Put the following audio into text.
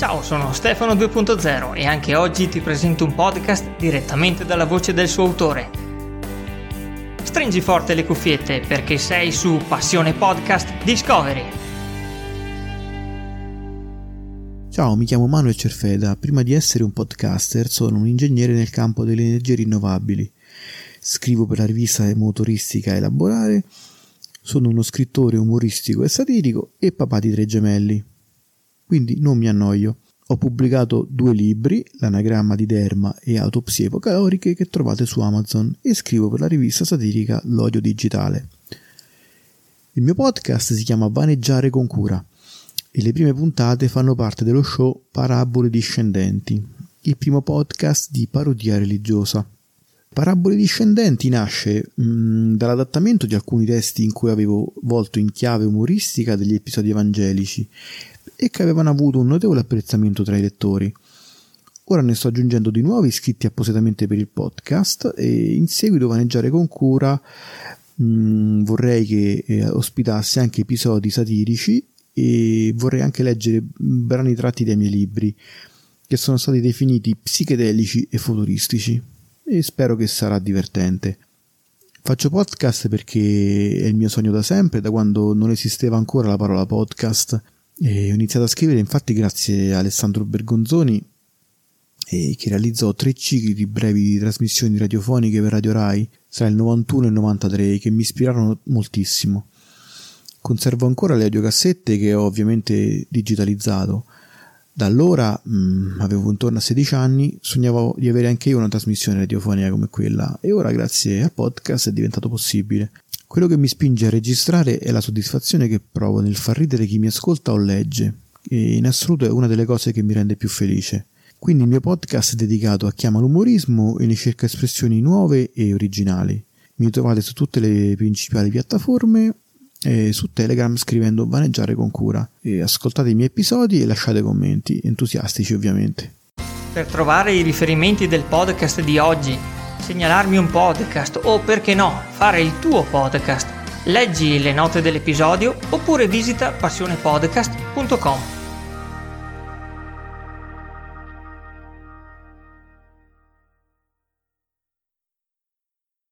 Ciao, sono Stefano 2.0 e anche oggi ti presento un podcast direttamente dalla voce del suo autore. Stringi forte le cuffiette perché sei su Passione Podcast Discovery. Ciao, mi chiamo Manuel Cerfeda. Prima di essere un podcaster sono un ingegnere nel campo delle energie rinnovabili. Scrivo per la rivista motoristica Elaborare, sono uno scrittore umoristico e satirico e papà di tre gemelli quindi non mi annoio. Ho pubblicato due libri, L'anagramma di Derma e Autopsie epocaloriche, che trovate su Amazon e scrivo per la rivista satirica L'odio digitale. Il mio podcast si chiama Vaneggiare con cura e le prime puntate fanno parte dello show Parabole discendenti, il primo podcast di parodia religiosa. Parabole discendenti nasce mh, mm, dall'adattamento di alcuni testi in cui avevo volto in chiave umoristica degli episodi evangelici e che avevano avuto un notevole apprezzamento tra i lettori. Ora ne sto aggiungendo di nuovi scritti appositamente per il podcast e in seguito vaneggiare con cura mh, mm, vorrei che eh, ospitasse anche episodi satirici e vorrei anche leggere brani tratti dai miei libri che sono stati definiti psichedelici e futuristici e spero che sarà divertente. Faccio podcast perché è il mio sogno da sempre, da quando non esisteva ancora la parola podcast e ho iniziato a scrivere infatti grazie a Alessandro Bergonzoni eh, che realizzò tre cicli di brevi trasmissioni radiofoniche per Radio Rai tra il 91 e il 93 che mi ispirarono moltissimo. Conservo ancora le audiocassette che ho ovviamente digitalizzato. Da allora, mh, mm, avevo intorno a 16 anni, sognavo di avere anche io una trasmissione radiofonica come quella e ora grazie al podcast è diventato possibile. Quello che mi spinge a registrare è la soddisfazione che provo nel far ridere chi mi ascolta o legge, e in assoluto è una delle cose che mi rende più felice. Quindi il mio podcast è dedicato a chi ama l'umorismo e ne cerca espressioni nuove e originali. Mi trovate su tutte le principali piattaforme e su Telegram scrivendo Vaneggiare con cura. E ascoltate i miei episodi e lasciate commenti, entusiastici ovviamente. Per trovare i riferimenti del podcast di oggi segnalarmi un podcast o perché no, fare il tuo podcast. Leggi le note dell'episodio oppure visita passionepodcast.com.